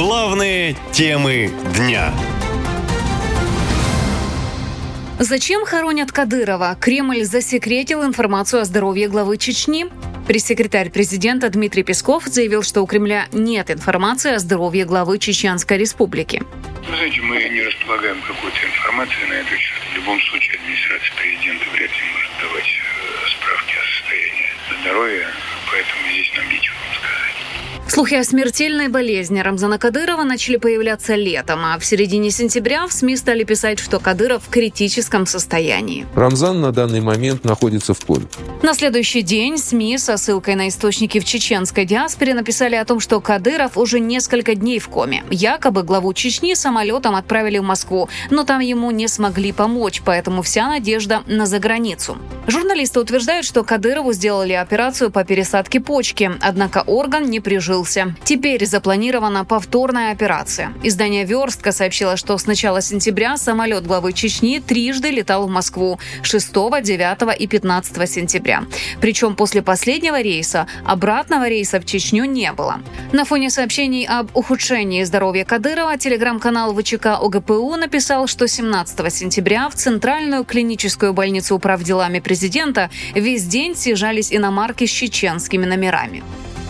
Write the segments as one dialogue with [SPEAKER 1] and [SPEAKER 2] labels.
[SPEAKER 1] Главные темы дня.
[SPEAKER 2] Зачем хоронят Кадырова? Кремль засекретил информацию о здоровье главы Чечни. Пресс-секретарь президента Дмитрий Песков заявил, что у Кремля нет информации о здоровье главы Чеченской республики.
[SPEAKER 3] Вы знаете, мы не располагаем какой-то информацией на этот счет. В любом случае администрация президента вряд ли может давать э, справки о состоянии здоровья, поэтому здесь нам нечего
[SPEAKER 2] Слухи о смертельной болезни Рамзана Кадырова начали появляться летом, а в середине сентября в СМИ стали писать, что Кадыров в критическом состоянии.
[SPEAKER 4] Рамзан на данный момент находится в коме.
[SPEAKER 2] На следующий день СМИ со ссылкой на источники в чеченской диаспоре написали о том, что Кадыров уже несколько дней в коме. Якобы главу Чечни самолетом отправили в Москву, но там ему не смогли помочь, поэтому вся надежда на заграницу. Журналисты утверждают, что Кадырову сделали операцию по пересадке почки, однако орган не прижил открылся. Теперь запланирована повторная операция. Издание «Верстка» сообщило, что с начала сентября самолет главы Чечни трижды летал в Москву 6, 9 и 15 сентября. Причем после последнего рейса обратного рейса в Чечню не было. На фоне сообщений об ухудшении здоровья Кадырова телеграм-канал ВЧК ОГПУ написал, что 17 сентября в Центральную клиническую больницу управделами президента весь день съезжались иномарки с чеченскими номерами.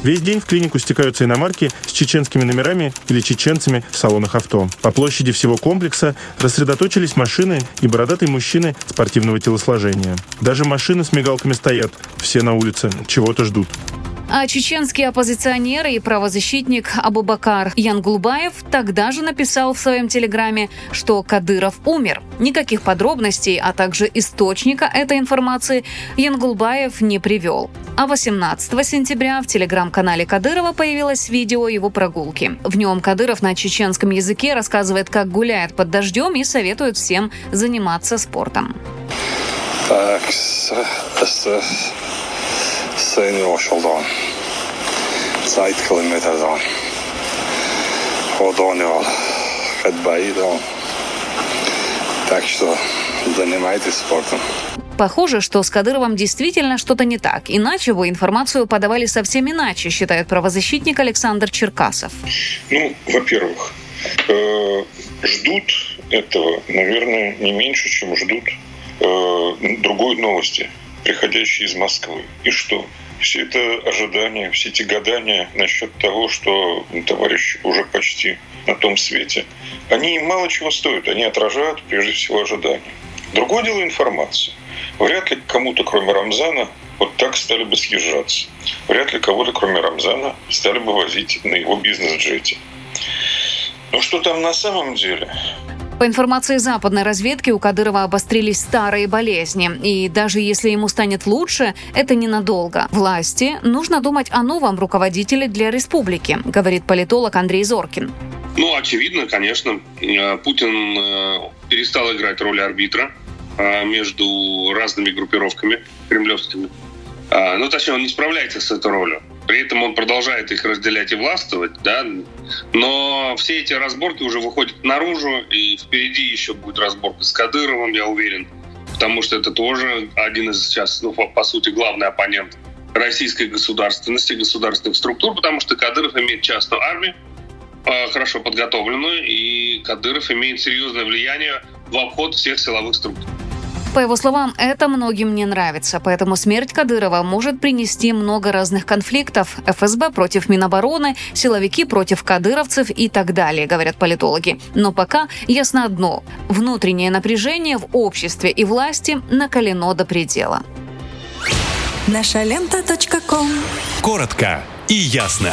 [SPEAKER 5] Весь день в клинику стекаются иномарки с чеченскими номерами или чеченцами в салонах авто. По площади всего комплекса рассредоточились машины и бородатые мужчины спортивного телосложения. Даже машины с мигалками стоят. Все на улице чего-то ждут.
[SPEAKER 2] А чеченский оппозиционер и правозащитник Абубакар Янгулбаев тогда же написал в своем телеграме, что Кадыров умер. Никаких подробностей, а также источника этой информации Янгулбаев не привел. А 18 сентября в телеграм-канале Кадырова появилось видео его прогулки. В нем Кадыров на чеченском языке рассказывает, как гуляет под дождем и советует всем заниматься спортом.
[SPEAKER 6] Так, Sayın Yavaşoldan. Sait kilometrdan. Ходонивал. Ходбаидал. Так что занимайтесь спортом.
[SPEAKER 2] Похоже, что с Кадыровым действительно что-то не так. Иначе бы информацию подавали совсем иначе, считает правозащитник Александр Черкасов.
[SPEAKER 7] Ну, во-первых, э, ждут этого, наверное, не меньше, чем ждут э, другой новости приходящие из Москвы. И что? Все это ожидания, все эти гадания насчет того, что товарищ уже почти на том свете, они мало чего стоят, они отражают прежде всего ожидания. Другое дело информация. Вряд ли кому-то, кроме Рамзана, вот так стали бы съезжаться. Вряд ли кого-то, кроме Рамзана, стали бы возить на его бизнес-джете. Но что там на самом деле?
[SPEAKER 2] По информации западной разведки, у Кадырова обострились старые болезни. И даже если ему станет лучше, это ненадолго. Власти нужно думать о новом руководителе для республики, говорит политолог Андрей Зоркин.
[SPEAKER 8] Ну, очевидно, конечно, э, Путин э, перестал играть роль арбитра э, между разными группировками кремлевскими. Ну, точнее, он не справляется с этой ролью. При этом он продолжает их разделять и властвовать, да, но все эти разборки уже выходят наружу, и впереди еще будет разборка с Кадыровым, я уверен, потому что это тоже один из сейчас, ну, по сути, главный оппонент российской государственности, государственных структур, потому что Кадыров имеет частную армию, а, хорошо подготовленную, и Кадыров имеет серьезное влияние в обход всех силовых структур.
[SPEAKER 2] По его словам, это многим не нравится, поэтому смерть Кадырова может принести много разных конфликтов. ФСБ против Минобороны, силовики против кадыровцев и так далее, говорят политологи. Но пока ясно одно – внутреннее напряжение в обществе и власти накалено до предела.
[SPEAKER 1] Наша лента. Коротко и ясно.